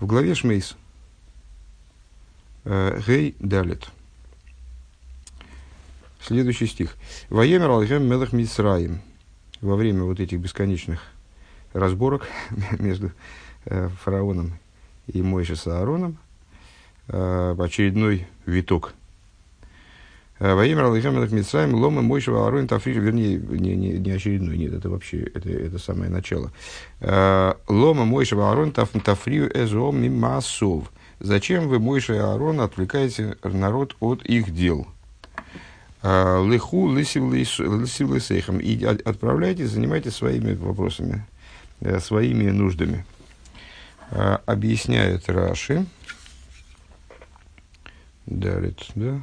В главе Шмейс. Э, Гей Далит. Следующий стих. Воемер Алхем Мелах Мисраим. Во время вот этих бесконечных разборок между э, фараоном и Мойше с Аароном, э, очередной виток. Воемер Алхем Мелах Мисраим, Лома Мойше Аарон Тафриш, вернее, не, не, не очередной, нет, это вообще, это, это самое начало. Лома Мойше Аарон Тафрию Эзом Мимасов. Зачем вы, Мойша и Аарон, отвлекаете народ от их дел? Леху лысивлысейхам. И отправляйтесь, занимайтесь своими вопросами, э, своими нуждами. Объясняет Раши. Далее, да?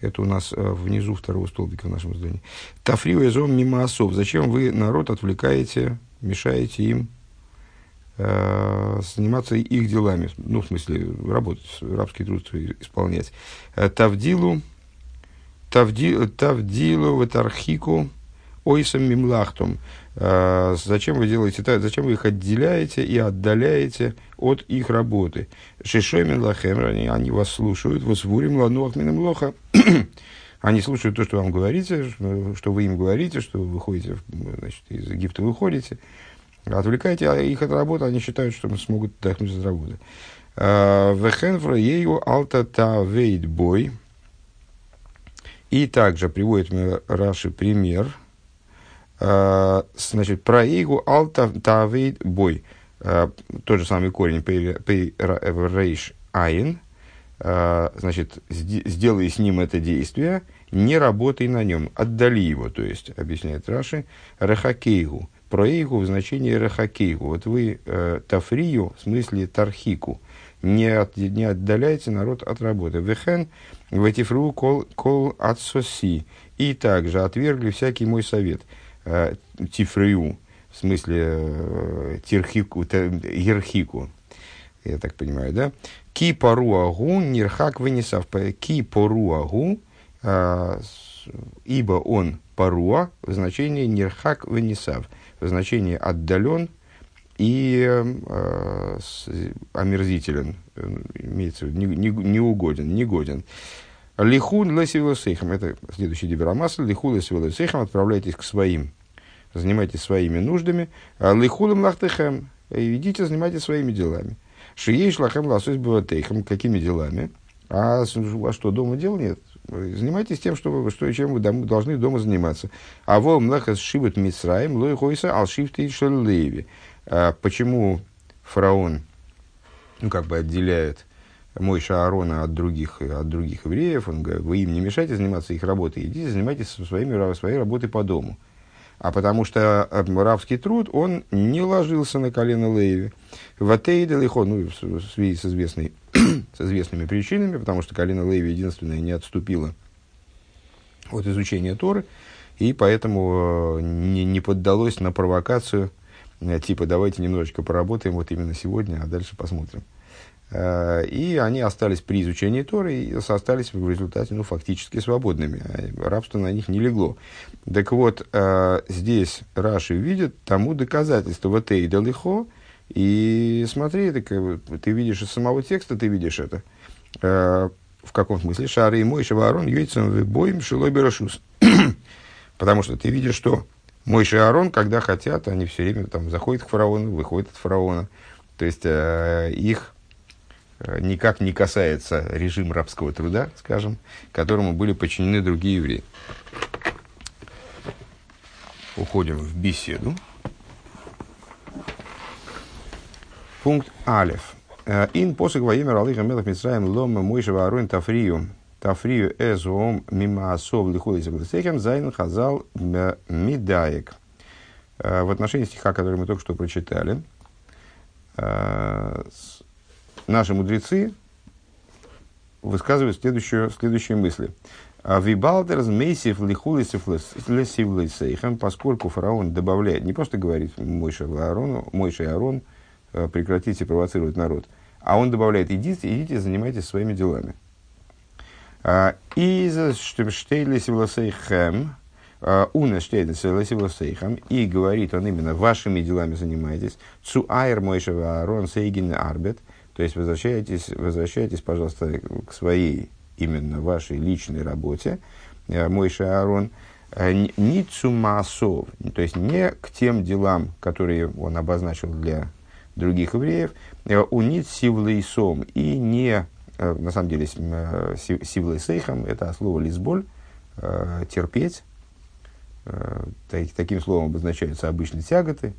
Это у нас э, внизу второго столбика в нашем здании. Тафрию эзом мимо осов. Зачем вы народ отвлекаете, мешаете им Э, заниматься их делами, ну, в смысле, работать, рабский труд исполнять. Э, тавдилу, тавди, тавдилу ватархику ойсом мимлахтум. Э, зачем вы делаете так? Зачем вы их отделяете и отдаляете от их работы? Шишоймин лахем, они, вас слушают, восвурим лануах минам лоха. Они слушают то, что вам говорите, что вы им говорите, что вы выходите, значит, из Египта выходите. Отвлекайте их от работы, они считают, что смогут отдохнуть от работы. А, Вехенфра ею алта та вейд бой. И также приводит мне Раши пример. А, значит, про егу алта та вейд бой. А, тот же самый корень рейш айн. Значит, сделай с ним это действие, не работай на нем, отдали его, то есть, объясняет Раши, рахакейгу проигу в значении рахакейгу. Вот вы э, тафрию, в смысле тархику, не, от, не отдаляете народ от работы. Вехен ветифру кол, кол отсоси. И также отвергли всякий мой совет. Э, в смысле э, тирхику, ерхику. Я так понимаю, да? Ки паруагу нирхак вынесав. Ки паруагу, э, ибо он паруа в значении нирхак вынесав в значении отдален и э, омерзителен, имеется в виду, не, не, неугоден, негоден. Лихун лесивелосейхам, это следующий диберамасл, лихун лесивелосейхам, отправляйтесь к своим, занимайтесь своими нуждами, а лихулам лахтехем, идите занимайтесь своими делами. Шией шлахем ласусь баватейхам, какими делами? А, а что, дома дел нет? Занимайтесь тем, что, что, чем вы дом, должны дома заниматься. А во млахас шибет мисраем лой хойса ал. А почему фараон, ну, как бы отделяет мой Аарона от других, от других евреев, он говорит, вы им не мешайте заниматься их работой, идите занимайтесь своими, своей работой по дому. А потому что э, рабский труд, он не ложился на колено Леви. В Атейде ну, в связи с известной с известными причинами, потому что Калина Леви единственная не отступила от изучения Торы, и поэтому э, не, не поддалось на провокацию, э, типа давайте немножечко поработаем вот именно сегодня, а дальше посмотрим. Э, и они остались при изучении Торы и остались в результате ну, фактически свободными. Рабство на них не легло. Так вот, здесь Раши видит тому доказательство. Вот и далеко, и смотри, так, ты видишь из самого текста, ты видишь это. Э, в каком смысле? Шары и мой шаварон юйцем боем шилой берашус. Потому что ты видишь, что мой Аарон, когда хотят, они все время там заходят к фараону, выходят от фараона. То есть э, их э, никак не касается режим рабского труда, скажем, которому были подчинены другие евреи. Уходим в беседу. Пункт Алиф. Э, אין פסוק ויאמר אליהם מלך מצרים למה משה ואהרן תפריעו. תפריעו את העם ממעשיו לכו לסבלותיכם זיינען חז״ל מדייק. Э, в отношении стиха, который мы только что прочитали, э, наши мудрецы высказывают следующую, следующие мысли. Вибалдерс мейсив лихулисив лесивлисейхем, поскольку фараон добавляет, не просто говорит Мойша Аарону, Мойша и Аарон, Э, прекратите провоцировать народ. А он добавляет, идите, идите, занимайтесь своими делами. А, Из штейлис хэм Уна сейхам, и говорит он именно, вашими делами занимаетесь, цу айр мойшева арон сейгин арбет, то есть возвращайтесь, возвращайтесь, пожалуйста, к своей, именно вашей личной работе, Мойше Аарон, не цумасов, то есть не к тем делам, которые он обозначил для других евреев, унит сивлейсом, и не, на самом деле, сивлейсейхом, это слово лисболь, терпеть, Э, таким словом обозначаются обычно тяготы.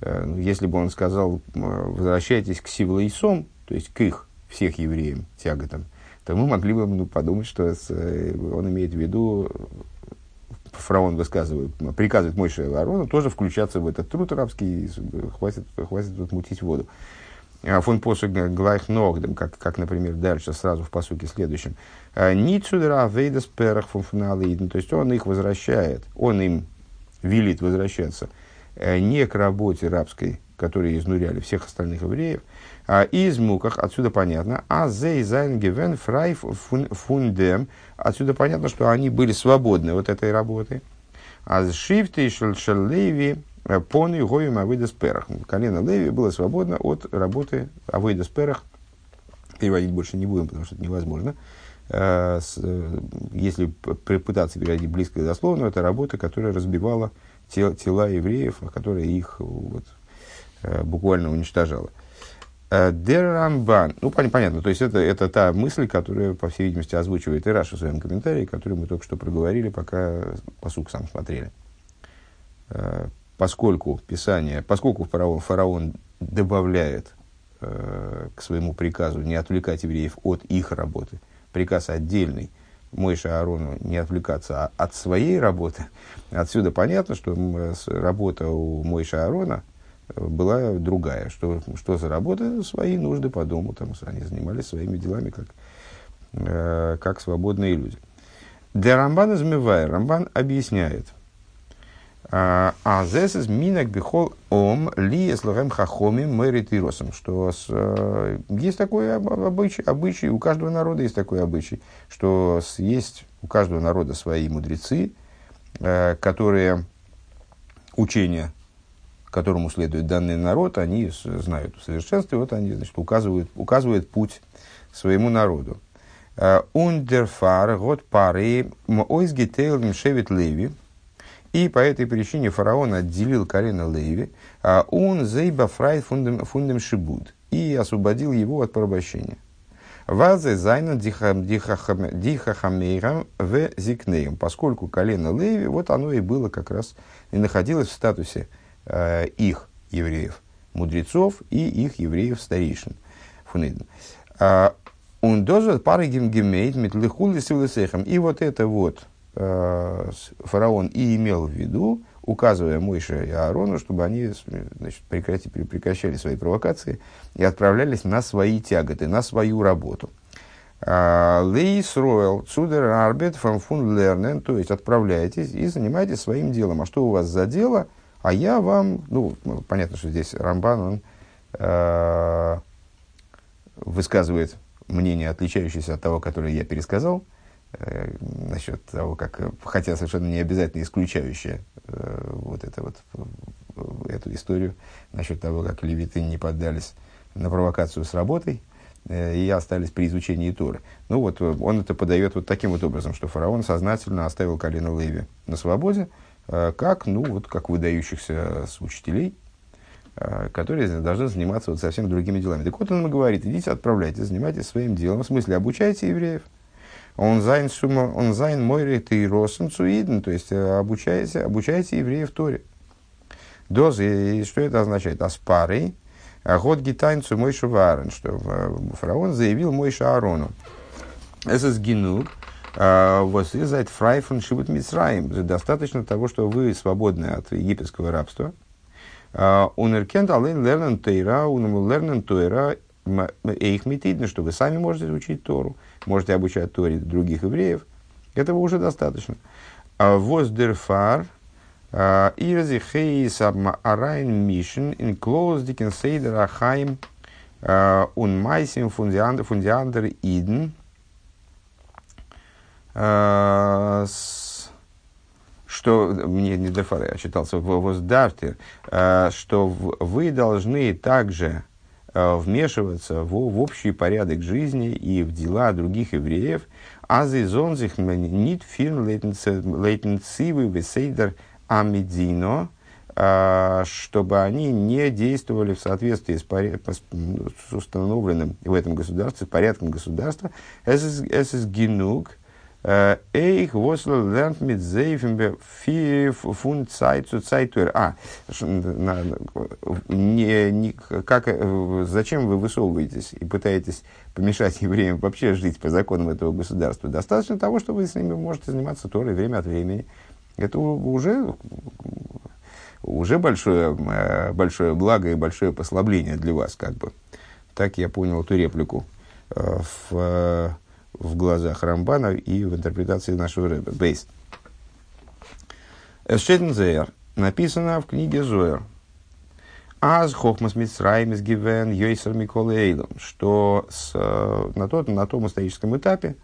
Э, ну, если бы он сказал, возвращайтесь к сивлейсом, то есть к их, всех евреям, тяготам, то мы могли бы ну, подумать, что э, он имеет в виду, фараон высказывает, приказывает Мойше Аарону тоже включаться в этот труд арабский, хватит, хватит тут мутить воду. А фон посуг глайх ногдем, как, как, например, дальше, сразу в посуке следующем. «А Ницудра вейдас перах функционалиден, то есть он их возвращает, он им велит возвращаться э, не к работе рабской, которые изнуряли всех остальных евреев, а из муках, отсюда понятно, а зайн гевен фрай фундем, отсюда понятно, что они были свободны от этой работы. А шифты э, поны гоем авойдас перах. Колено Леви было свободно от работы авойдас перах. Переводить больше не будем, потому что это невозможно. Э, э, если пытаться переводить близко и дословно, это работа, которая разбивала тел, тела евреев, а которая их вот, буквально уничтожала. Дерамбан, ну понятно, то есть это, это та мысль, которая, по всей видимости, озвучивает и Раша в своем комментарии, который мы только что проговорили, пока посук сам смотрели. Поскольку Писание, поскольку фараон, фараон добавляет к своему приказу не отвлекать евреев от их работы, приказ отдельный, Мойша Аарону не отвлекаться от своей работы. Отсюда понятно, что работа у Мойша Аарона э, была другая. Что, что за работа? Свои нужды по дому. Там, они занимались своими делами, как, э, как свободные люди. Для Рамбана Змевая Рамбан объясняет, а из минак бихол ом ли слухем хахоми мэрит и росом. Что с, э, есть такой обычай, обычай, у каждого народа есть такой обычай, что с, есть у каждого народа свои мудрецы, э, которые учения, которому следует данный народ, они знают в совершенстве, вот они значит, указывают, указывают путь своему народу. Ундерфар, год пары, ойсгитейл мшевит леви, и по этой причине фараон отделил колено Леви, а он зейба фрайт фундем, фундем шибуд и освободил его от порабощения. Вазе зайна дихахамейрам в зикнеем, поскольку колено Леви, вот оно и было как раз, и находилось в статусе э, их евреев, мудрецов и их евреев старейшин. Он доза пары гимгемейт метлихули И вот это вот Э, фараон и имел в виду, указывая Мойше и Аарону, чтобы они значит, прекрати, прекращали свои провокации и отправлялись на свои тяготы, на свою работу. А, Лейс Ройл, Цудер Арбет, Фамфун Лернен, то есть отправляйтесь и занимайтесь своим делом. А что у вас за дело? А я вам, ну, понятно, что здесь Рамбан, он э, высказывает мнение, отличающееся от того, которое я пересказал – э, насчет того, как, хотя совершенно не обязательно исключающее э, вот это вот, эту историю, насчет того, как левиты не поддались на провокацию с работой э, и остались при изучении Торы. Ну вот он это подает вот таким вот образом, что фараон сознательно оставил колено Леви на свободе, э, как, ну, вот, как выдающихся учителей, э, которые должны заниматься вот совсем другими делами. Так вот он ему говорит, идите отправляйтесь, занимайтесь своим делом, в смысле обучайте евреев, און זיין сума, און זיין מורה תורתן צו אידן, то есть э, обучайте, обучайте евреев Торе. Дозы, и что это означает? Аспарой, год гитайнцу мой шуварен, что э, фараон заявил мой шаарону. Это сгинул, э, вот изайт фрайфон шибут мицраим. Достаточно того, что вы свободны от египетского рабства. Унеркент алейн лернен тейра, унему лернен тойра, эйх метидно, что вы сами можете учить Тору можете обучать Торе других евреев, этого уже достаточно. Воздерфар, а, Ирзи Хейс Арайн Мишен, Инклоус Дикен Сейдер Ахайм, а, Ун Майсим Фундиандер Иден, что что, мне не дефаре, я читался в Воздартер, что вы должны также вмешиваться в, в общий порядок жизни и в дела других евреев, а за зонзих нит фирн лейтенцивы весейдер амидино, чтобы они не действовали в соответствии с, с установленным в этом государстве порядком государства. Es ist genug, Эйх восло lernt mit Зейфем фун Zeit zu Zeit. А, не, не, как, зачем вы высовываетесь и пытаетесь помешать евреям вообще жить по законам этого государства? Достаточно того, что вы с ними можете заниматься Торой время от времени. Это уже, уже большое, большое благо и большое послабление для вас, как бы. Так я понял эту реплику в в глазах Рамбана и в интерпретации нашего Рэба. Бейс. Эшетензейр написано в книге Зоер. Аз хохмас митсраим из гивен йойсер микол эйлом, что с, на, тот, на том историческом этапе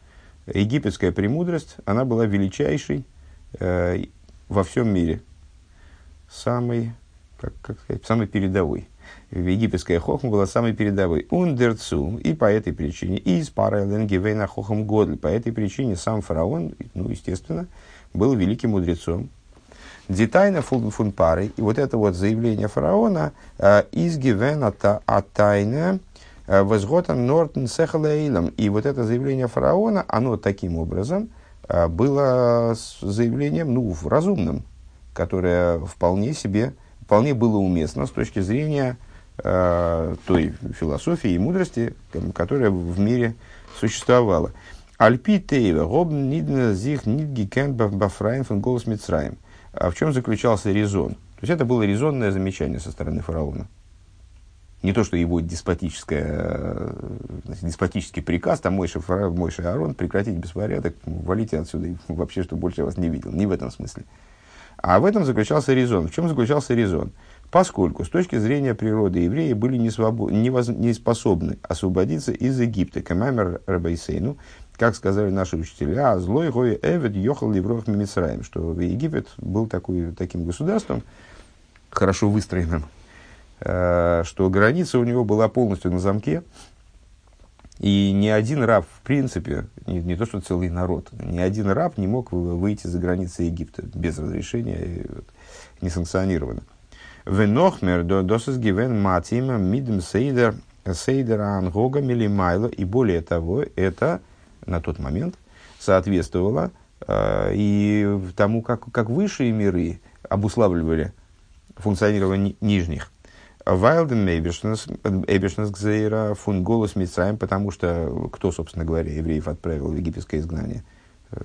египетская премудрость, она была величайшей э, во всем мире. Самой, как, как сказать, самой передовой египетская хохма была самой передовой. Ундерцу, и по этой причине, и из паралленгивейна хохам годль, по этой причине сам фараон, ну, естественно, был великим мудрецом. Детайна фун пары, и вот это вот заявление фараона э, из гивена атайна э, возготан нортен сехалейлом. И вот это заявление фараона, оно таким образом э, было заявлением, ну, разумным, которое вполне себе, вполне было уместно с точки зрения той философии и мудрости, которая в мире существовала. Альпи Тейва, Роб Нидна Зих Нидги Кен Бафраем фон Голос Мицраем. А в чем заключался резон? То есть это было резонное замечание со стороны фараона. Не то, что его деспотическое, э, деспотический приказ, там Мойша, фара, Мойша Арон, прекратить беспорядок, валите отсюда, и вообще, что больше я вас не видел. Не в этом смысле. А в этом заключался резон. В чем заключался резон? Поскольку с точки зрения природы евреи были не, свобод... не, воз... не способны освободиться из Египта. Камамер Рабайсейну, как сказали наши учителя, «А злой гой эвед ехал леврох мимицраем, что Египет был такой, таким государством, хорошо выстроенным, э, что граница у него была полностью на замке, и ни один раб, в принципе, не, не то что целый народ, ни один раб не мог выйти за границы Египта без разрешения, несанкционированно. Венохмер досыс гивен матима мидм сейдер сейдера ангога милимайло. И более того, это на тот момент соответствовало э, и тому, как, как высшие миры обуславливали функционирование нижних. Вайлден Эбишнес Гзейра фун голос Мицраем, потому что кто, собственно говоря, евреев отправил в египетское изгнание?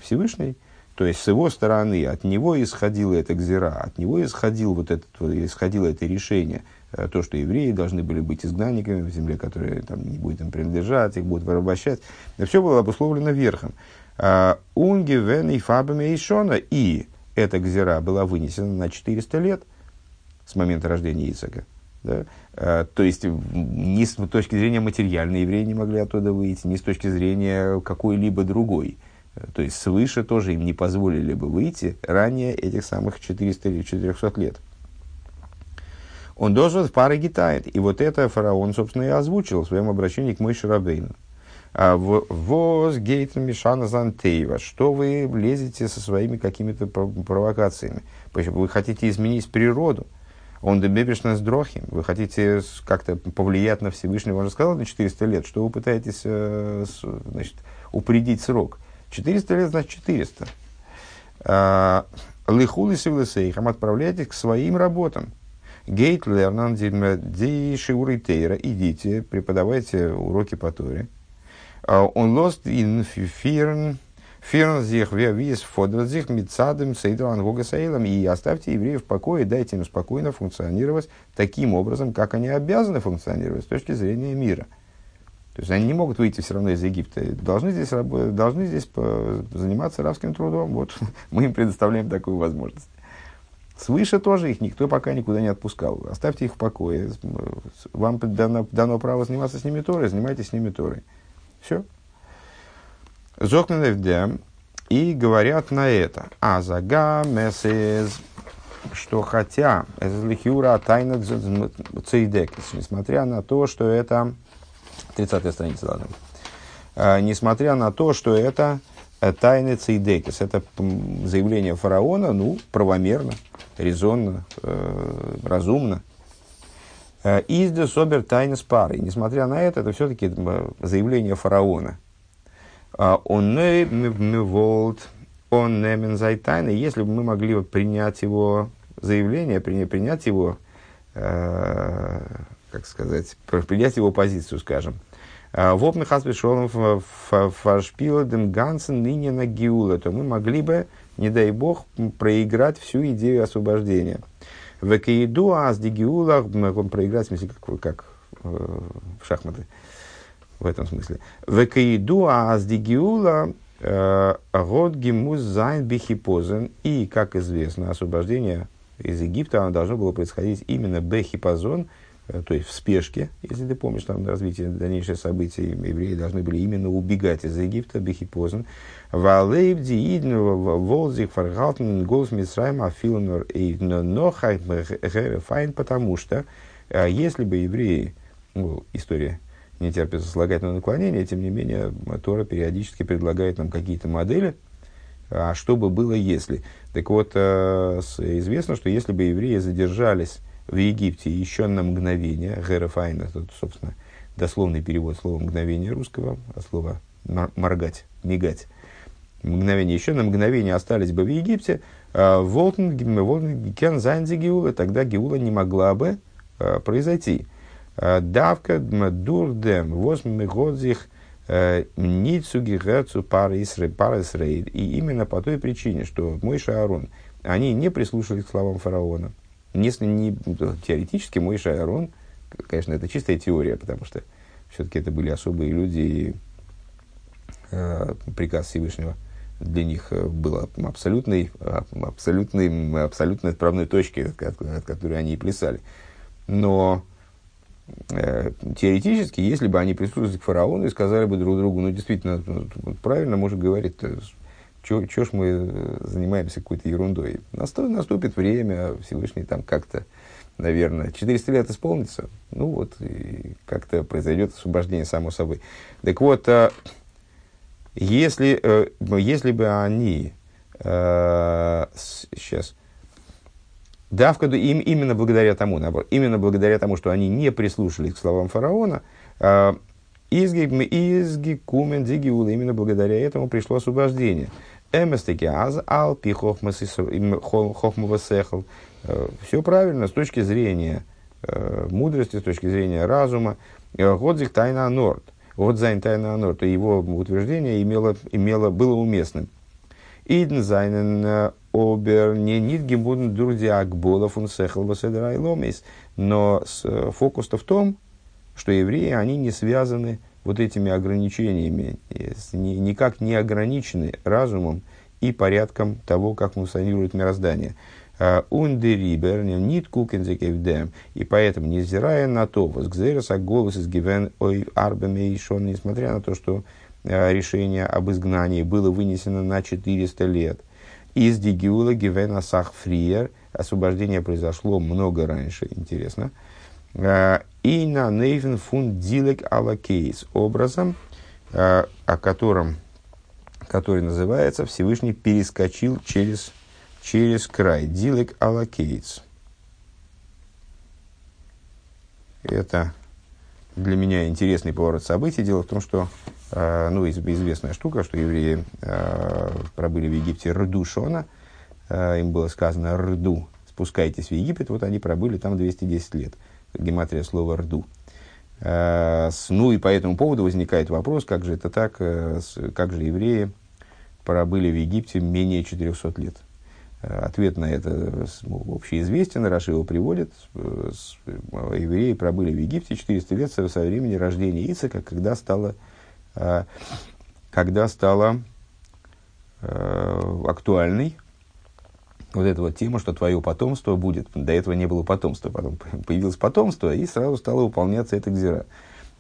Всевышний. То есть с его стороны от него исходило это гзира, от него исходил вот этот, исходило это решение, э, то, что евреи должны были быть изгнанниками в земле, которая там, не будет им принадлежать, их будут порабощать. Все было обусловлено верхом. А, Унги, Вен и Фабами и Шона. И эта гзира была вынесена на 400 лет с момента рождения Ицака. Да? А, то есть, ни с точки зрения материальной евреи не могли оттуда выйти, ни с точки зрения какой-либо другой. То есть свыше тоже им не позволили бы выйти ранее этих самых 400 или 400 лет. Он должен в пары гитает. И вот это фараон, собственно, и озвучил в своем обращении к Мойше Рабейну. А Воз гейтен Мишана Зантеева. Что вы лезете со своими какими-то провокациями? Вы хотите изменить природу. Он дебебешна с дрохим. Вы хотите как-то повлиять на Всевышнего. Он же сказал на 400 лет. Что вы пытаетесь э, значит, упредить срок? 400 лет, значит 400. А, Лихули сивлесейхам отправляйтесь к своим работам. Гейт лернан ди шиуры тейра. Идите, преподавайте уроки по Торе. А, он лост ин фирн фирн зих виз фодер зих мицадым сейдр ангога сейлом. И оставьте евреев в покое, дайте им спокойно функционировать таким образом, как они обязаны функционировать с точки зрения мира – то есть они не могут выйти все равно из Египта. Должны здесь, должны здесь заниматься рабским трудом. Вот мы им предоставляем такую возможность. Свыше тоже их никто пока никуда не отпускал. Оставьте их в покое. Вам дано, дано право заниматься с ними Торой, занимайтесь с ними Торой. Все. Зокненевдя и говорят на это. Азага месез, что хотя эзлихюра тайна цейдекис, несмотря на то, что это 30 страница. А, несмотря на то, что это э, тайны цейдекис, это заявление фараона, ну, правомерно, резонно, э, разумно. Э, Изде собер тайны с парой. Несмотря на это, это все-таки заявление фараона. А, он не волт, он не тайны. Если бы мы могли принять его заявление, принять его, как сказать, принять его позицию, скажем. А, וואָלט מען חס ושלום פֿאַרשפּילט דעם גאַנצן ענין הגאולה, то мы могли бы, не дай бог, проиграть всю идею освобождения. וכידוע אַז די גאולה, проиграть, в смысле, как, как э, в шахматы, в этом смысле. וכידוע אַז די גאולה э, האָט געמוזט זײַן בחיפזון. И, как известно, освобождение из Египта оно должно было происходить именно בחיפזון, э, то есть в спешке, если ты помнишь, там развитие дальнейших событий, евреи должны были именно убегать из Египта, בחיפזון. ווײַל אויב די אידן וואָלטן זיך פֿאַרהאַלטן גלות מצרים и нохайт файн, потому что э, если бы евреи, ну, история не терпит сослагательного наклонения, тем не менее Тора периодически предлагает нам какие-то модели, а что бы было если? Так вот, э, известно, что если бы евреи задержались в Египте еще на мгновение, Герафайн, это, собственно, дословный перевод слова мгновение русского, а слова моргать, мигать, мгновение, еще на мгновение остались бы в Египте, э, Волтен, Кен, Занзи Геула, тогда Геула не могла бы э, произойти. Давка, Дурдем, Восьми Годзих, Ницуги Герцу Парисрейд. И именно по той причине, что мой Аарон, они не прислушались к словам фараона. Если не, теоретически мой Аарон, конечно, это чистая теория, потому что все-таки это были особые люди, и э, приказ Всевышнего для них был абсолютной, абсолютной, абсолютной отправной точкой, от, от которой они и плясали. Но Э, теоретически, если бы они прислушались к фараону и сказали бы друг другу, ну, действительно, правильно мужик говорит, чего ж мы э, занимаемся какой-то ерундой. Наступит время, Всевышний там как-то, наверное, 400 лет исполнится, ну вот, и как-то произойдет освобождение само собой. Так вот, э, если, если бы они, сейчас, דווקא им именно благодаря тому, именно благодаря тому, что они не прислушались к словам фараона, а, איז געקומען די גאולה, именно благодаря этому пришло освобождение. אמת טאַקע אַז על פּי חכמה ושכל. Э, Все правильно с точки зрения э, мудрости, с точки зрения разума. Э, Годзих тайна норд. Годзайн тайна норд. Его утверждение имело, имело, было уместным. Иден зайнен обер не нит гибун дурди акболов он ломис. Но э, фокус-то в том, что евреи, они не связаны вот этими ограничениями, никак не ограничены разумом и порядком того, как функционирует мироздание. А, Ундерибер, нит кукензекевдем. И поэтому, невзирая на то, возгзерес голос из гивен ой арбеме и несмотря на то, что э, решение об изгнании было вынесено на 400 лет, из Дигиула Гивена Сахфриер. Освобождение произошло много раньше, интересно. Э, и на Нейвен фун Дилек Алакейс. Образом, э, о котором, который называется Всевышний перескочил через, через край. Дилек Алакейс. Это для меня интересный поворот событий. Дело в том, что э, ну, известная штука, что евреи пробыли в Египте Рду Шона, им было сказано Рду, спускайтесь в Египет, вот они пробыли там 210 лет. Гематрия слова Рду. Ну и по этому поводу возникает вопрос, как же это так, как же евреи пробыли в Египте менее 400 лет. Ответ на это общеизвестен, Раши его приводит. Евреи пробыли в Египте 400 лет со времени рождения Ицека, когда стало, э, когда стало э, актуальной вот эта вот тема, что твое потомство будет. До этого не было потомства, потом появилось потомство, и сразу стало выполняться эта гзира.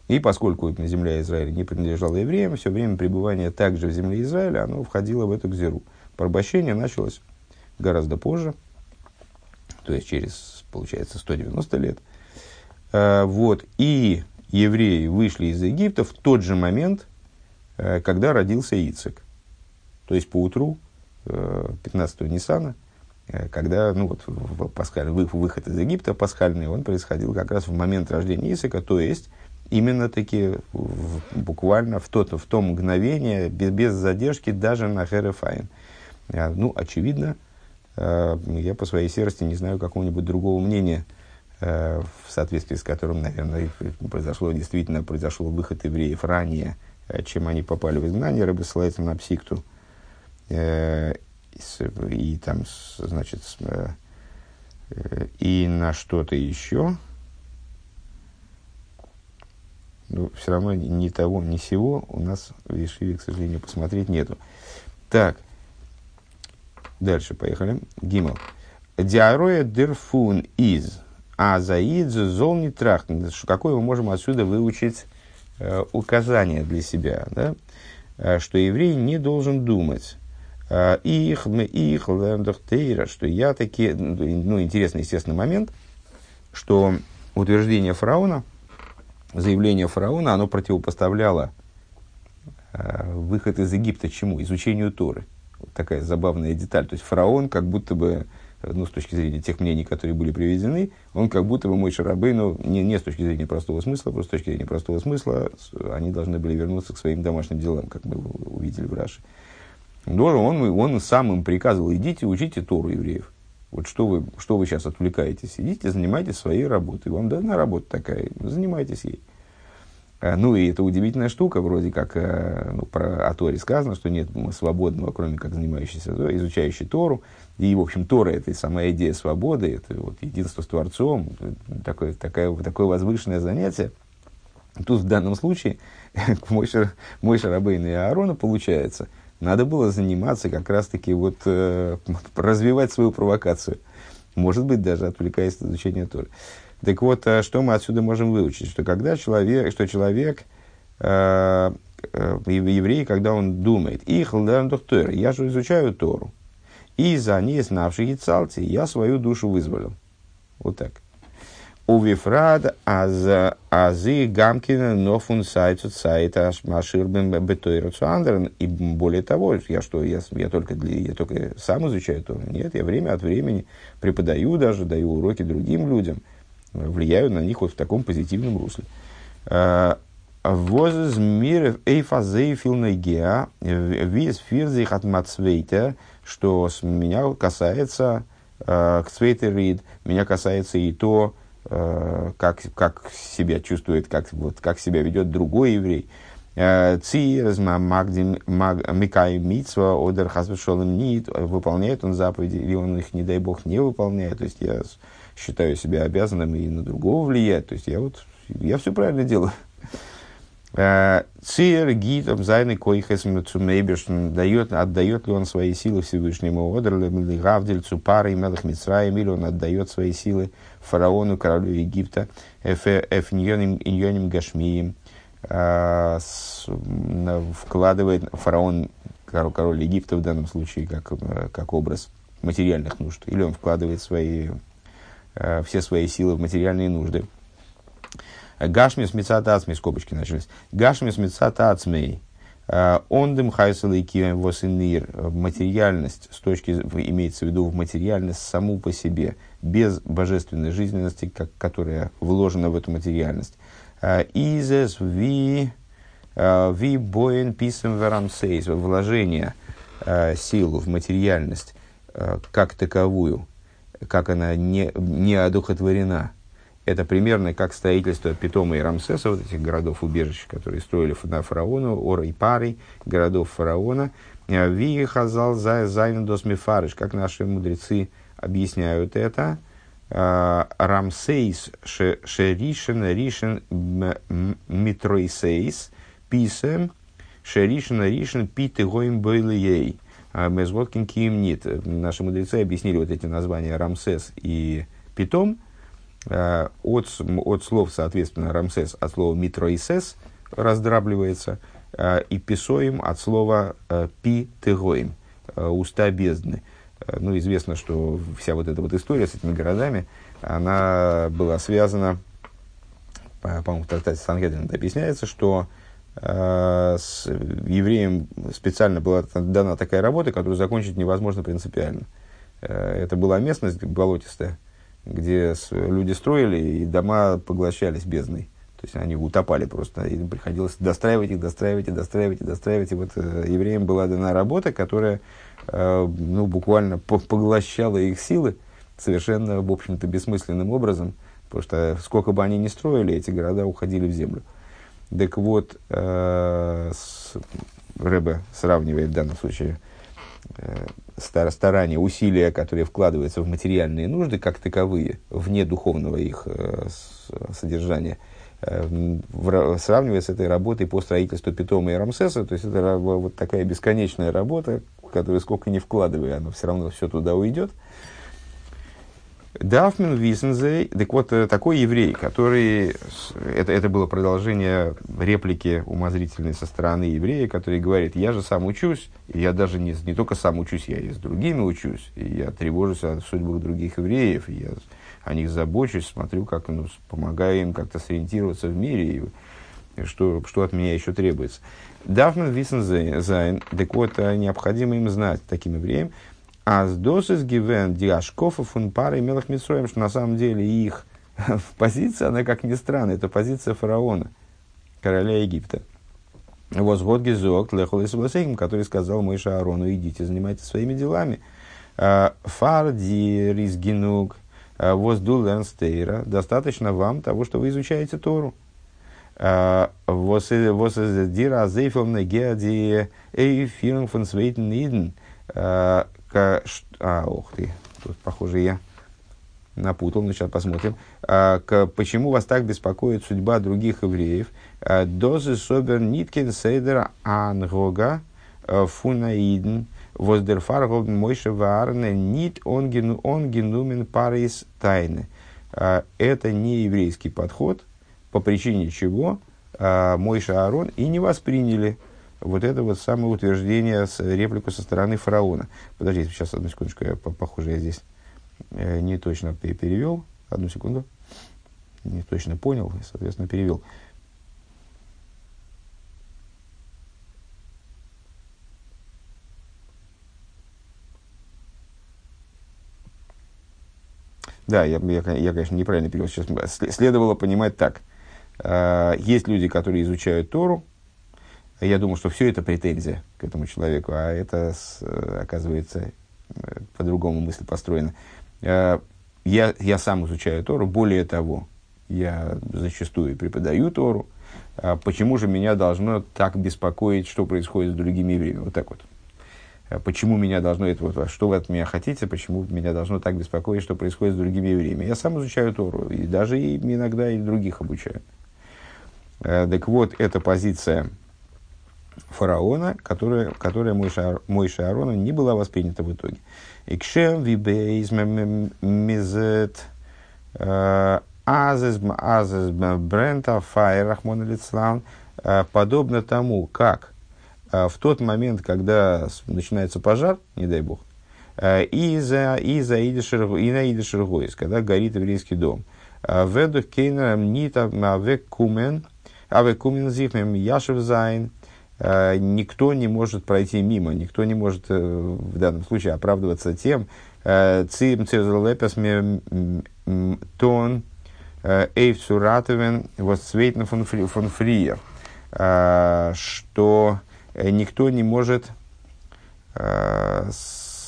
И поскольку земля Израиля не принадлежала евреям, все время пребывания также в земле Израиля, оно входило в эту гзиру. Порабощение началось гораздо позже, то есть через, получается, 190 лет. А, вот. И евреи вышли из Египта в тот же момент, э, когда родился Ицек. То есть по утру 15 э, Ниссана, э, когда ну, вот, пасхаль, выход из Египта пасхальный, он происходил как раз в момент рождения Исака, то есть именно таки в, буквально в, тот, в то мгновение, без, без задержки, даже на Херефайн. А, ну, очевидно, э, я по своей серости не знаю какого-нибудь другого мнения, в соответствии с которым, наверное, произошло, действительно произошел выход евреев ранее, чем они попали в изгнание, рыбы ссылается на псикту, Э, и там, значит, э, и на что-то еще. Но все равно ни того, ни сего у нас в Ешиве, к сожалению, посмотреть нету. Так, дальше поехали. Гимл. Диароя дерфун из азаид зол не трахн. Какое мы можем отсюда выучить э, указание для себя, да? Э, что еврей не должен думать их, мы их, лендахтейра, что я таки, ну, интересный, естественно, момент, что утверждение фараона, заявление фараона, оно противопоставляло э, выход из Египта чему? Изучению Торы. Вот такая забавная деталь. То есть фараон как будто бы, ну, с точки зрения тех мнений, которые были приведены, он как будто бы мой Шарабейну, не, не с точки зрения простого смысла, просто с точки зрения простого смысла, они должны были вернуться к своим домашним делам, как мы увидели в Раше. Должен, он, он сам им приказывал, идите, учите Тору евреев. Вот что вы, что вы сейчас отвлекаетесь? Идите, занимайтесь своей работой. Вам дана работа такая, занимайтесь ей. А, ну, и это удивительная штука, вроде как э, ну, про Торе сказано, что нет свободного, кроме как занимающийся, изучающий Тору. И, в общем, Тора – это самая идея свободы, это вот единство с Творцом, такое, такое, такое возвышенное занятие. Тут в данном случае мой, мой Шарабейн и Аарона получается – надо было заниматься как раз-таки вот э, развивать свою провокацию. Может быть, даже отвлекаясь от изучения Торы. Так вот, а что мы отсюда можем выучить? Что когда человек, что человек, э, э, еврей, когда он думает, их Тор, я же изучаю Тору, и за ней знавший Ицалти, я свою душу вызволил. Вот так. Увифрад аз азы гамкина нофун сайту сайта маширбен бетойрацу андерн. И более того, я что, я, я, только для, я только сам изучаю то Нет, я время от времени преподаю даже, даю уроки другим людям, влияю на них вот в таком позитивном русле. А, Возыз мир эйфазей филнегеа виз фирзих от мацвейта, что меня касается к цвейтерид, меня касается и то, как, как себя чувствует, как, вот, как себя ведет другой еврей. Э, Циерз Микай Митсва Одер Хасвешолем Нит, выполняет он заповеди, или он их, не дай бог, не выполняет. То есть я считаю себя обязанным и на другого влиять. То есть я вот я все правильно делаю. Э, Циер гитом зайны койхес мецумейбершн дает, отдает ли он свои силы Всевышнему Одерле, Гавдельцу, Парой, Мелах Мицраем, или он отдает свои силы фараону, королю Египта, Эфньоним Гашмием, а, вкладывает фараон, король Египта в данном случае, как, как образ материальных нужд, или он вкладывает свои, а, все свои силы в материальные нужды. Гашмис мецата ацмей, скобочки начались. Гашмис мецата ацмей. А, Ондем хайсалайки восинир. Материальность, с точки, имеется в виду материальность саму по себе – без божественной жизненности, как, которая вложена в эту материальность. А, изес ви а, ви боен писем верамсейс, вложение а, силу в материальность как таковую, как она не, не одухотворена. Это примерно как строительство Питома и Рамсеса, вот этих городов-убежищ, которые строили на фараону, ערי פּרעה, городов фараона. ווי חז״ל זײַנען דאָס מפרש, как наши мудрецы объясняют это. А, רעמסס שראשון ראשון מתרוסס писем шеришен ришен питы гоим бойлией. А, Мезводкин киим нит. Наши мудрецы объяснили вот эти названия Рамсес и Питом от, от слов, соответственно, Рамсес от слова митроисес раздрабливается, и писоим от слова пи тегоим, уста бездны. Ну, известно, что вся вот эта вот история с этими городами, она была связана, по-моему, в трактате Сангедрин это объясняется, что э, с евреям специально была дана такая работа, которую закончить невозможно принципиально. Э, это была местность болотистая, где люди строили, и дома поглощались бездной. Есть они утопали просто, и приходилось достраивать их, достраивать и достраивать и достраивать. И вот э, евреям была дана работа, которая э, ну, буквально поглощала их силы совершенно, в общем-то, бессмысленным образом, потому что сколько бы они ни строили, эти города уходили в землю. Так вот, э, с, Рэбе сравнивает в данном случае э, старания, усилия, которые вкладываются в материальные нужды, как таковые, вне духовного их э, содержания, э, в, сравнивая с этой работой по строительству Питома и Рамсеса, то есть это вот такая бесконечная работа, которую сколько ни вкладывая, она все равно все туда уйдет – Дафмен Висензей, так вот, э, такой еврей, который, это, это было продолжение реплики умозрительной со стороны еврея, который говорит, я же сам учусь, и я даже не, не только сам учусь, я и с другими учусь, и я тревожусь о судьбах других евреев, и я о них забочусь, смотрю, как ну, помогаю им как-то сориентироваться в мире, и что, что от меня еще требуется. דאַרף מען וויסן זײַן, так вот, э, необходимо им знать, таким евреям, אַז דאָס איז געווען די השקפה פֿון פּרעה מלך מצרים, что на самом деле их позиция, она, как ни странно, это позиция фараона, короля Египта. וואָס האָט געזאָגט לכו и который сказал мой Аарону, идите, занимайтесь своими делами. А, Фарди ризгинук воздул лернстейра, достаточно вам того, что вы изучаете Тору. А, Воздира азейфилне геади эйфирн фон свейтен а, ох ты, тут, похоже, я напутал, но сейчас посмотрим. А, к, почему вас так беспокоит судьба других евреев? Дозы собер ниткин сейдер ангога фунаиден воздерфаргов мойше ваарне нит он генумен парис тайны. А, это не еврейский подход, по причине чего Мойша Аарон и не восприняли вот это вот самое утверждение, с, реплику со стороны фараона. Подождите, сейчас одну секундочку, я, похоже, я здесь э, не точно перевел. Одну секунду. Не точно понял, соответственно, перевел. Да, я, я, я, конечно, неправильно перевел. Сейчас следовало понимать так. Э, есть люди, которые изучают Тору, я думал, что все это претензия к этому человеку, а это, оказывается, э, по-другому мысль построена. Э, я, я сам изучаю Тору, более того, я зачастую преподаю Тору. А почему же меня должно так беспокоить, что происходит с другими евреями? Вот так вот. А почему меня должно это вот, что вы от меня хотите, почему меня должно так беспокоить, что происходит с другими евреями? Я сам изучаю Тору, и даже и, иногда и других обучаю. Э, так вот, эта позиция фараона, которая, которая Мойша, Мойша не была воспринята в итоге. Икшем вибейз мизет э, азез азез брента файр рахмон лицлан э, подобно тому, как э, в тот момент, когда начинается пожар, не дай бог, за и за и на Идишергойс, когда горит еврейский дом. Ведух кейнер нита авек кумен, авек кумен зихмем яшев зайн, Э, никто не может пройти мимо, никто не может э, в данном случае оправдываться тем, э, цим цезлепес тон эйфсуратовен восцветно фон фриер, что никто не может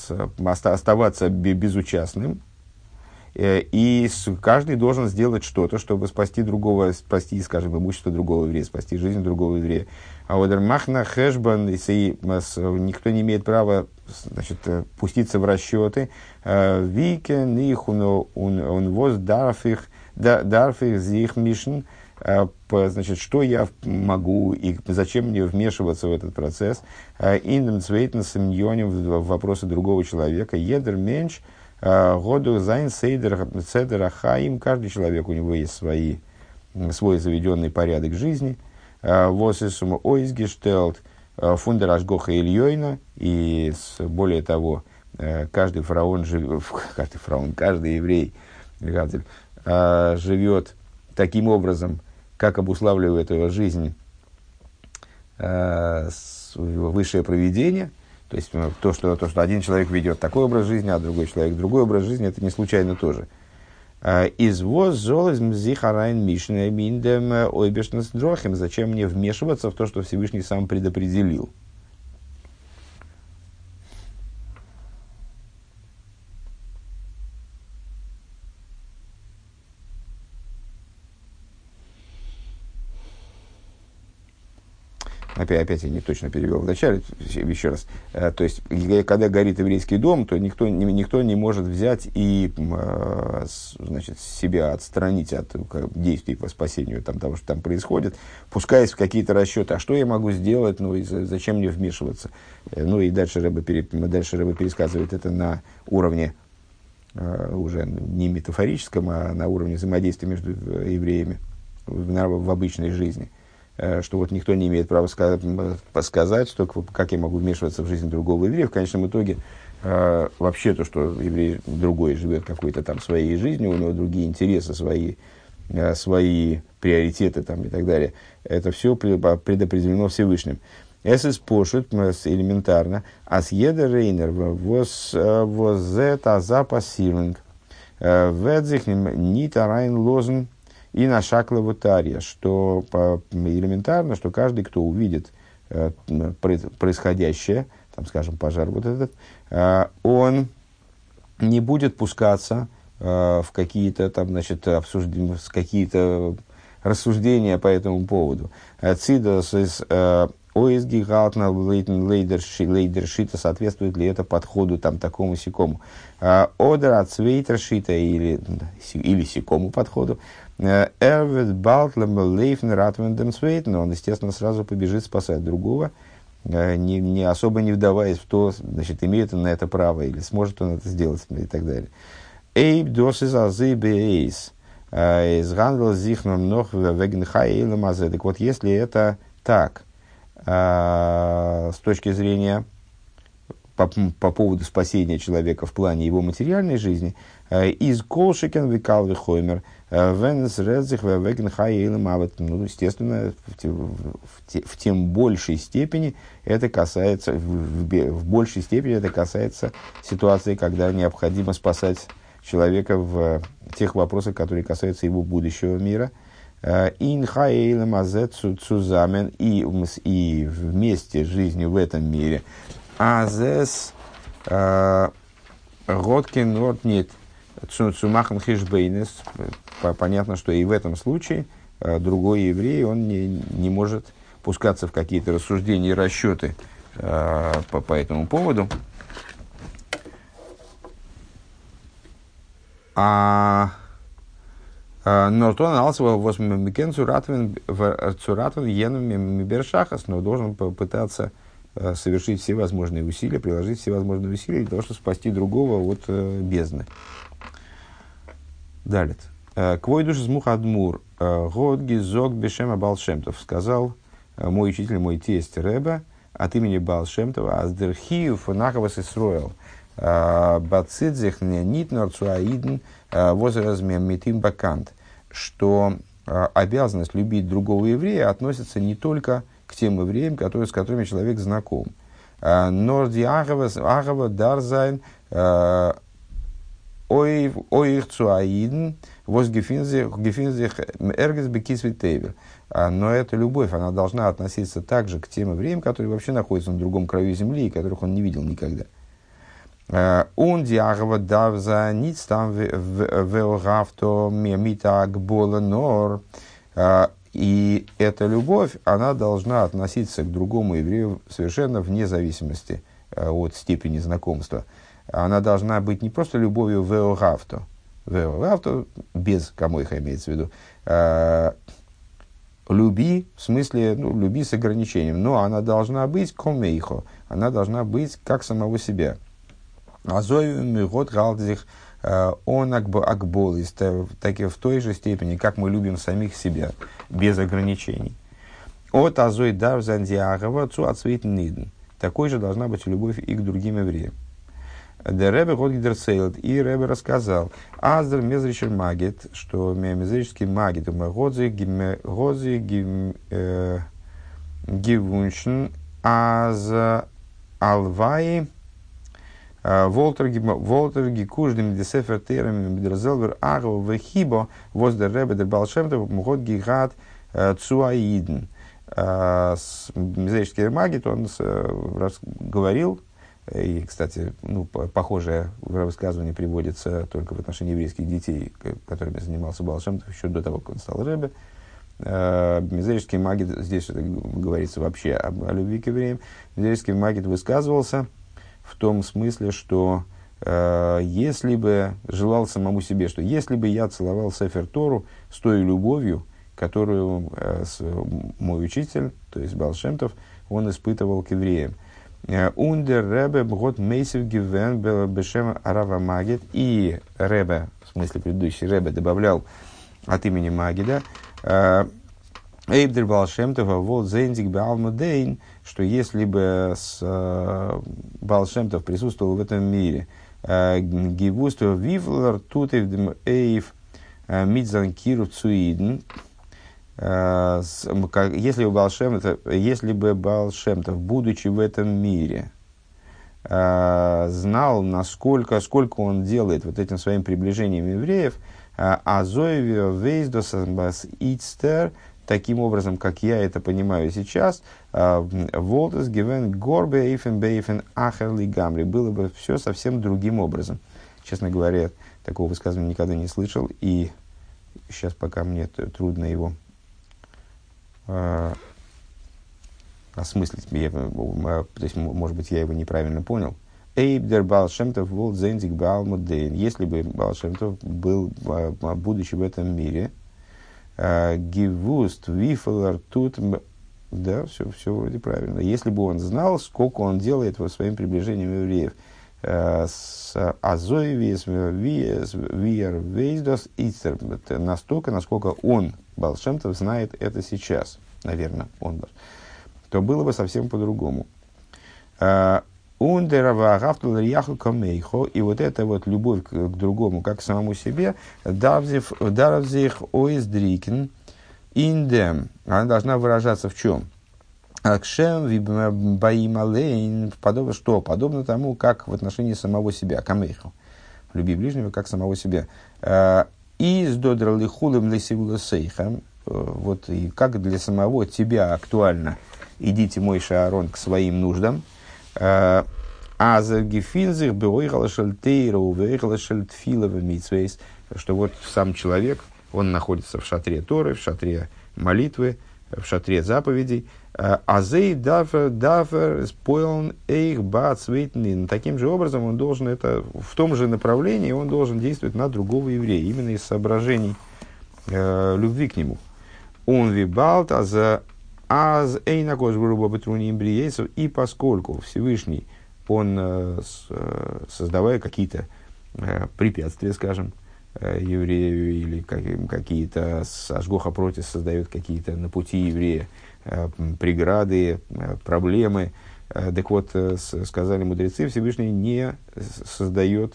оставаться безучастным, и каждый должен сделать что-то, чтобы спасти другого, спасти, скажем, имущество другого еврея, спасти жизнь другого еврея. А вот Махна Хэшбан, никто не имеет права значит, э, пуститься в расчеты, э, ווי קען איך און וואָס דאַרף איך דאַרף איך זיך מישן, э, значит, что я могу и зачем мне вмешиваться в этот процесс. אין דעם צווייטן в вопросы другого человека. יעדער מענטש האָט דאָך זײַן סדר חיים. Каждый человек, у него есть свои, свой заведенный порядок жизни. וואָס איז אים אויסגעשטעלט פֿון דער השגחה עליונה. И более того, каждый фараон каждый фараон, каждый еврей живет таким образом, как обуславливает его жизнь высшее проведение – то есть ну, то что, то, что один человек ведет такой образ жизни, а другой человек другой образ жизни, это не случайно тоже. А, из воз золез мзихарайн мишне миндем ойбешнес дрохим. Зачем мне вмешиваться в то, что Всевышний сам предопределил? Опять, опять я не точно перевел вначале, еще раз. Э, то есть, когда горит еврейский дом, то никто, никто не может взять и э, значит, себя отстранить от действий по спасению там, того, что там происходит, пускаясь в какие-то расчеты, а что я могу сделать, ну и зачем мне вмешиваться. Э, ну и дальше Рэба, дальше Рэба пересказывает это на уровне уже не метафорическом, а на уровне взаимодействия между евреями в, обычной жизни – Э, что вот никто не имеет права сказать, что, как я могу вмешиваться в жизнь другого еврея. В конечном итоге, э, вообще то, что еврей другой живет какой-то там своей жизнью, у него другие интересы, свои, э, свои приоритеты там, и так далее, это все предопределено Всевышним. Ist пошут, элементарно, jeder Reiner, was, was это за пассивинг, wird sich nicht reinlosen, и на шаклову тарья, что элементарно, что каждый, кто увидит э, происходящее, там, скажем, пожар вот этот, э, он не будет пускаться э, в какие-то там, значит, обсуждения, какие-то рассуждения по этому поводу. Цидос из ОСГ Галтна Лейдершита, соответствует ли это подходу там такому сикому. Одер от Свейтершита или, или сикому подходу. Эрвит Балтлем Лейфн Ратвендем Свейтен, он, естественно, сразу побежит спасать другого, э, не, не особо не вдаваясь в то, значит, имеет он на это право, или сможет он это сделать, и так далее. Эйб досис азы бейс. Э, Изгандл зихном нох веген хаэйлем Так вот, если это так, э, с точки зрения по, по поводу спасения человека в плане его материальной жизни, из колшикен викалви хоймер – Венес Редзих Веген Хайейлем. Ну, естественно, в, в, в тем большей степени это касается, в, в, в большей степени это касается ситуации, когда необходимо спасать человека в тех вопросах, которые касаются его будущего мира. Ин Хайейлем Азет Цузамен и, и вместе жизни в этом мире. Азес Роткин Ротнит Цумахан Хишбейнес, понятно, что и в этом случае э, другой еврей, он не, не может пускаться в какие-то рассуждения и расчеты э, по, по этому поводу. А Нортон Алсова Восмикен Цуратвин Йеном Мибершахас, но должен попытаться э, совершить все возможные усилия, приложить все возможные усилия для того, чтобы спасти другого от бездны. Далит. Э, Квой душ Мухадмур. Э, Год гизок бешема Балшемтов. Сказал э, мой учитель, мой тесть Рэба от имени Балшемтова. Аздерхию фанахавас Исроэл. Бацидзех нит норцуаидн возразмем митим бакант. Что обязанность любить другого еврея относится не только к тем евреям, которые, с которыми человек знаком. Норди агава дарзайн ой их цуаиден, возгефинзих эргес бекисвитейвер. Но эта любовь, она должна относиться также к тем евреям, которые вообще находятся на другом краю земли, и которых он не видел никогда. Он диагова давза ниц там велгавто мита гбола нор. И эта любовь, она должна относиться к другому еврею совершенно вне зависимости от степени знакомства она должна быть не просто любовью веогавто, веогавто, без камойха имеется в виду, э, люби, в смысле, ну, люби с ограничением, но она должна быть комейхо, она должна быть как самого себя. אַזוי ווי מען האָט האָלט זיך אָן הגבלה, так и в той же степени, как мы любим самих себя, без ограничений. אָט אַזוי דאַרף זײַן די אהבה צו אַן אידן. Такой же должна быть любовь и к другим евреям. דער רבי האָט דערציילט, и Ребе рассказал, אַז דער מעזריטשער מגיד, что Мезрический Магит, האָט זיך געוווּנטשן, Аз Алваи, Волтер Гикуждем Десефер Терем Бедерзелвер Агва Вехибо, Воз Дер Ребе Дер Балшемтов, Год Гигат Цуаиден. Мезрический Магит, он говорил, и, кстати, ну, похожее высказывание приводится только в отношении еврейских детей, которыми занимался Балшемтов еще до того, как он стал Рэбе. Э, Мизерический магит, здесь это говорится вообще об, о любви к евреям, Мизерический магит высказывался в том смысле, что э, если бы желал самому себе, что если бы я целовал Сефер Тору с той любовью, которую э, с, мой учитель, то есть Балшемтов, он испытывал к евреям – Ундер Ребе Бгот Мейсев Гивен Бешем Арава Магид. И Ребе, в смысле предыдущий Ребе, добавлял от имени Магида. Эйбдер Балшемтова, вот Зендик Балмудейн, что если бы с Балшемтов присутствовал в этом мире, Гивусту Вивлар Тутев Эйв Мидзан Киру Цуиден, Э, если бы Балшемтов, если бы Балшемтов, будучи в этом мире, э, знал, насколько, сколько он делает вот этим своим приближением евреев, э, а Зоевио Вейздос Ицтер, таким образом, как я это понимаю сейчас, Волтес Гивен Горбе Эйфен Бейфен Ахерли Гамри, было бы все совсем другим образом. Честно говоря, такого высказывания никогда не слышал, и сейчас пока мне трудно его э, осмыслить, я, то есть, может быть, я его неправильно понял. Эйбдер Балшемтов вол зензик Балмудейн. Если бы Балшемтов был, будучи в этом мире, Гивуст, Вифалар, тут, да, все, все вроде правильно. Если бы он знал, сколько он делает во своим приближением евреев, с Азоевис, Виер, Вейздос, Ицер, настолько, насколько он, Балшемтов знает это сейчас, наверное, он, то было бы совсем по-другому. И вот эта вот любовь к, к другому, как к самому себе, дарвзих ойздрикин индем, она должна выражаться в чем? Акшем баималейн, подобно что? Подобно тому, как в отношении самого себя, камейхо. Люби ближнего, как самого себя. А, из додрали хулем сейхам, э, вот и как для самого тебя актуально, идите мой шаарон к своим нуждам, э, а за гефинзих беойхала шальтейра, увейхала шальтфилова митсвейс, что вот сам человек, он находится в шатре Торы, в шатре молитвы, в шатре заповедей, Азей дафер дафер спойлн эйх бацвейтнин. Таким же образом он должен это в том же направлении он должен действовать на другого еврея именно из соображений э, любви к нему. Он вибалт аз аз эйнакош грубо бетруни имбриейсов и поскольку Всевышний он э, э, создавая какие-то э, препятствия, скажем, еврею или как, какие-то Ашгоха против создает какие-то на пути еврея преграды, проблемы. Так вот, сказали мудрецы, Всевышний не создает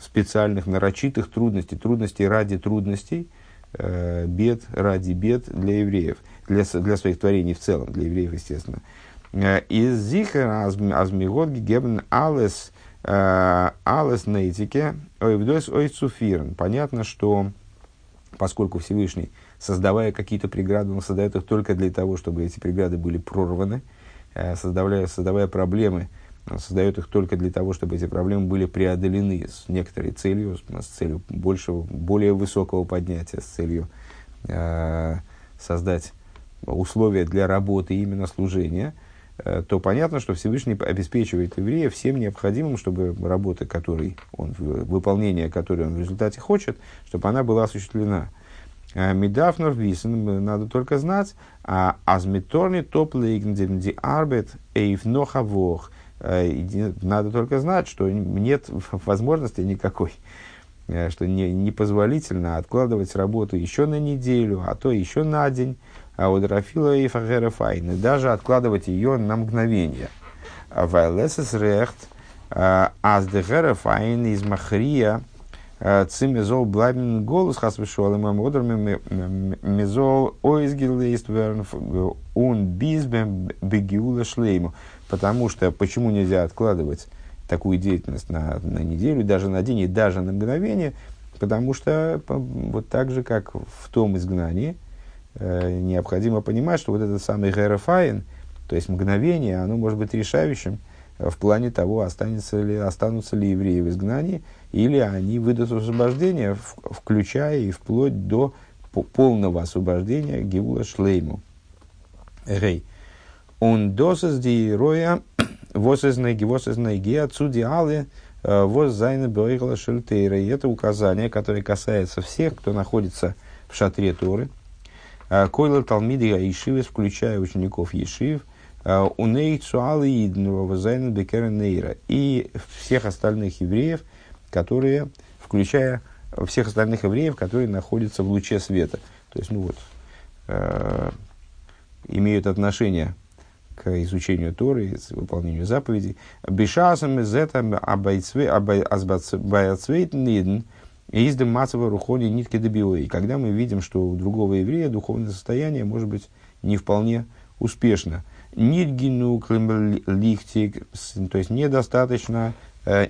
специальных нарочитых трудностей, трудностей ради трудностей, бед ради бед для евреев, для, для своих творений в целом, для евреев, естественно. Из зихер азмигот гебн алес алес нейтике ойвдос ойцуфирн. Понятно, что поскольку Всевышний создавая какие-то преграды, он создает их только для того, чтобы эти преграды были прорваны, э, создавая, создавая проблемы, создает их только для того, чтобы эти проблемы были преодолены с некоторой целью, с целью большего, более высокого поднятия, с целью э, создать условия для работы именно служения, э, то понятно, что Всевышний обеспечивает еврея всем необходимым, чтобы работа, которой он, выполнение которой он в результате хочет, чтобы она была осуществлена. Э, Медафнор висен, надо только знать, а азмиторни топ ди арбет эйв нохавох, Надо только знать, что нет возможности никакой, что не, непозволительно откладывать работу еще на неделю, а то еще на день, а у Драфила и Фагерафайны, даже откладывать ее на мгновение. Вайлесес рехт, аздегерафайн из Махрия, цимезол блабин голос хасвешол и мамодерми мезол ойзгилейст он бизбем бегиула шлейму. Потому что, почему нельзя откладывать такую деятельность на, на неделю, даже на день и даже на мгновение, потому что вот так же, как в том изгнании, э, необходимо понимать, что вот этот самый герафайн, то есть мгновение, оно может быть решающим в плане того, останется ли, останутся ли евреи в изгнании, или они выйдут освобождение, включая и вплоть до полного освобождения גאולה שלימה. Рей. Он досыз ди роя восызнаги восызнаги отсюди אַלע э, וואָס זײַנען באהלה של תורה. И это указание, которое касается всех, кто находится в шатре Торы. Э, כולל תלמידי ישיבות, включая учеников Ешив, э, און אויך צו אַלע אידן וואָס זײַנען בקרן אורה. И всех остальных евреев, которые, включая всех остальных евреев, которые находятся в луче света. То есть, ну вот, э, имеют отношение к изучению Торы, выполнению заповедей. Бешасам из этого абайцвейтниден издем массового рухони нитки добиои. Когда мы видим, что у другого еврея духовное состояние может быть не вполне успешно. Нидгину лихтик, то есть недостаточно,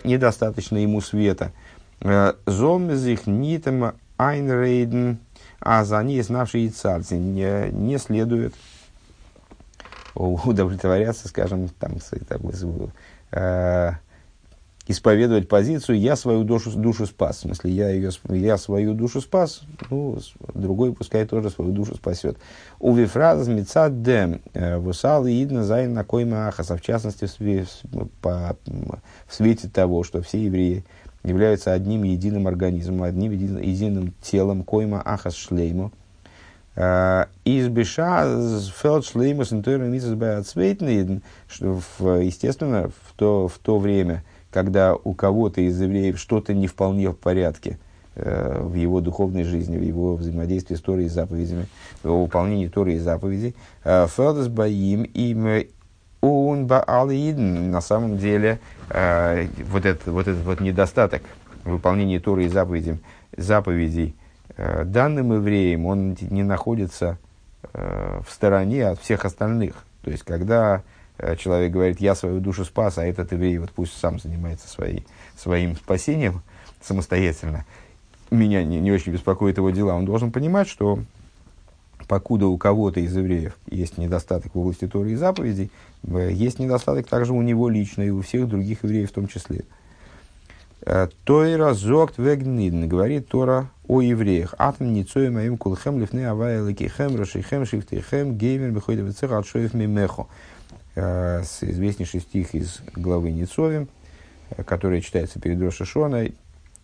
недостаточно ему света. Э, Зомезих нитам айнрейден, а за ней знавшие царцы не, не следует удовлетворяться, скажем, там, там, э, исповедовать позицию «я свою душу, душу спас». В смысле, я, ее, я свою душу спас, ну, другой пускай тоже свою душу спасет. ובפרט מצד דעם э, וואָס אַלע אידן זײַנען אַ קומה אחת, в частности, в, по, в свете того, что все евреи являются одним единым организмом, одним единым, единым телом קומה אחת שלימה – איז בשעת עס פֿעלט שלימות что, в, естественно, в то, в то время, когда у кого-то из евреев что-то не вполне в порядке э, в его духовной жизни, в его взаимодействии с Торой и заповедями, в его выполнении Торы и заповедей, э, фелдес баим им он баалиден, на самом деле, э, вот, этот, вот этот вот недостаток выполнения Торы и заповедей, заповедей Э, данным евреем он не находится э, в стороне от всех остальных. То есть, когда э, человек говорит, я свою душу спас, а этот еврей вот пусть сам занимается своей, своим спасением самостоятельно, меня не, не очень беспокоит его дела, он должен понимать, что покуда у кого-то из евреев есть недостаток в области Торы и заповедей, есть недостаток также у него лично и у всех других евреев в том числе. Тойра зогт вегнидн, говорит Тора о евреях. Атом ницоем моим кулхем лифны авая лакихем рашихем шифтихем геймер бихойда вецех мимехо. Э, известнейший стих из главы Ницовим, э, который читается перед Рошашоной,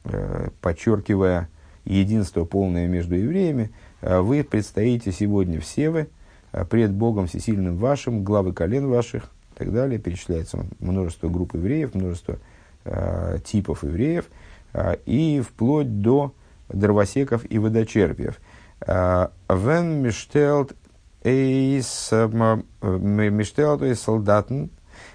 э, подчеркивая единство полное между евреями, вы предстоите сегодня все вы пред Богом Всесильным вашим, главы колен ваших и так далее. Перечисляется множество групп евреев, множество э, типов евреев, э, и вплоть до дровосеков и водочерпиев. Вен миштелт эйс миштелт эйс солдатен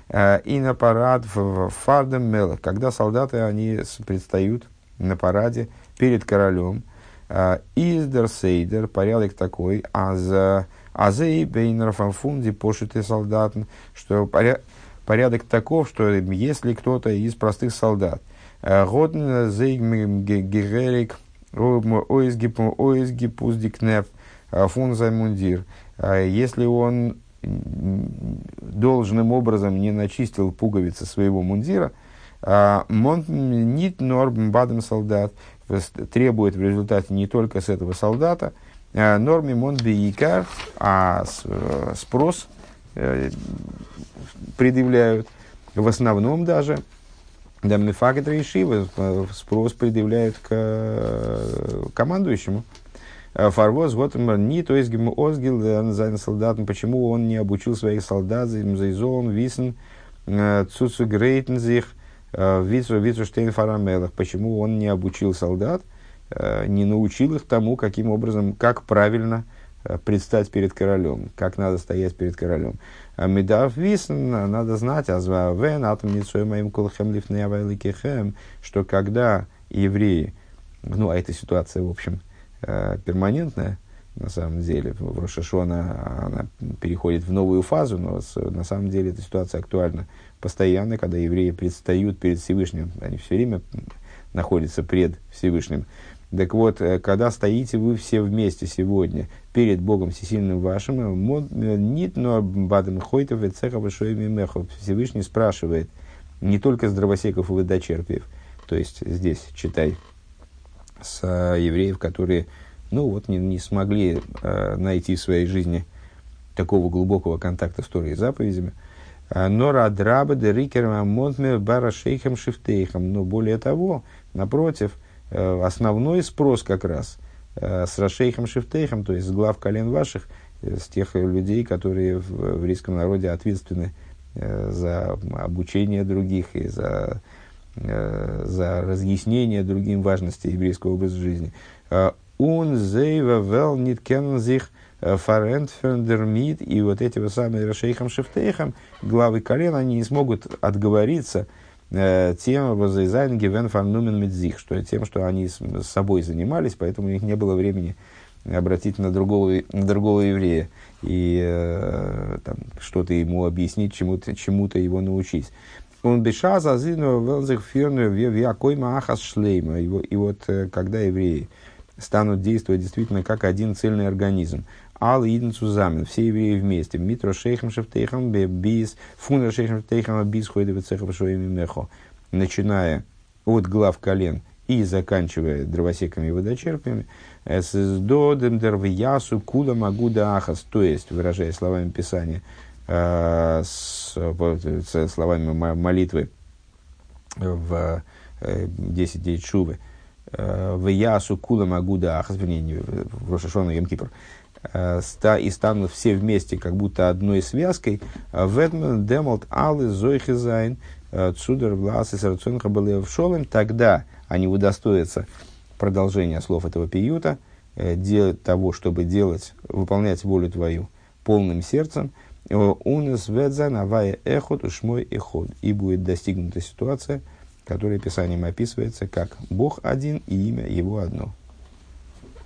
а, и на парад в фардем мелах, когда солдаты они предстают на параде перед королем. А, Издер сейдер, порядок такой, а за Азей бейнер фанфунди пошиты солдатен, что порядок таков, что если кто-то из простых солдат, Годен зейг герерик Оизги пуздикнев фун займундир. Если он должным образом не начистил пуговицы своего мундира, Монт нит норм бадам солдат требует в результате не только с этого солдата, норме монт бейкар, а спрос предъявляют в основном даже да, Рейшива спрос предъявляют к э, командующему. Э, Фарвоз Готмар ни, то есть Озгил солдатам, почему он не обучил своих солдат, Зайзон, Висен, Цуцу Грейтензих, Вицу Вицу Штейнфарамелах. Почему он не обучил солдат, не научил их тому, каким образом, как правильно предстать перед королем, как надо стоять перед королем. Медав висн, надо знать, азвавен, атом моим колхем лифнеявайликехем, что когда евреи, ну, а эта ситуация, в общем, перманентная, на самом деле. В Рошашона она переходит в новую фазу, но с, на самом деле эта ситуация актуальна постоянно, когда евреи предстают перед Всевышним. Они все время находятся пред Всевышним. Так вот, э, когда стоите вы все вместе сегодня перед Богом Всесильным вашим, э, нит но бадам хойтов и цеха. Всевышний спрашивает не только с дровосеков и водочерпиев, то есть здесь читай, с э, евреев, которые ну вот не, не смогли э, найти в своей жизни такого глубокого контакта с Торой и заповедями. А, но радраба де рикерма монтме бара шейхам шифтейхам. Но более того, напротив, э, основной спрос как раз э, с Рашейхом Шифтейхом, то есть с глав колен ваших, э, с тех людей, которые в, еврейском народе ответственны э, за обучение других и за, э, за разъяснение другим важности еврейского образа жизни. און זיי וועלן ניט קענען זיך פֿאַרענטפֿערן דערמיט, и вот эти вот самые ראשיכם שבטיכם, главы колен, они не смогут отговориться э, דעם וואָס זיי זײַנען געווען פֿאַרנומען מיט זיך, что тем, что они с, собой занимались, поэтому у них не было времени обратить на другого, на другого еврея и э, там, что-то ему объяснить, чему-то, чему-то его научить. Он беша зазину велзих фирну вякойма ахас шлейма. И вот когда евреи станут действовать действительно как один цельный организм. Ал иден цузамен, все евреи вместе. Митро шейхам шефтейхам бис, фундер шейхам шефтейхам бис ходит цехов мехо. Начиная от глав колен и заканчивая дровосеками и водочерпами, с додем дервиясу куда магуда ахас, то есть, выражая словами Писания, э, с, с словами молитвы в 10 дней Шувы, в Ясу Кула Магуда Ахас, вернее, в Рошашона Емкипр, э, и станут все вместе как будто одной связкой, Ведман Демолт Алы Зойхизайн э, Цудер Влас и Сарцунха были в Шолем, тогда они удостоятся продолжения слов этого пиюта, э, того, чтобы делать, выполнять волю твою полным сердцем, Унес ведзан авая эхот ушмой эхот. И будет достигнута ситуация, которое Писанием описывается как Бог один и имя Его одно.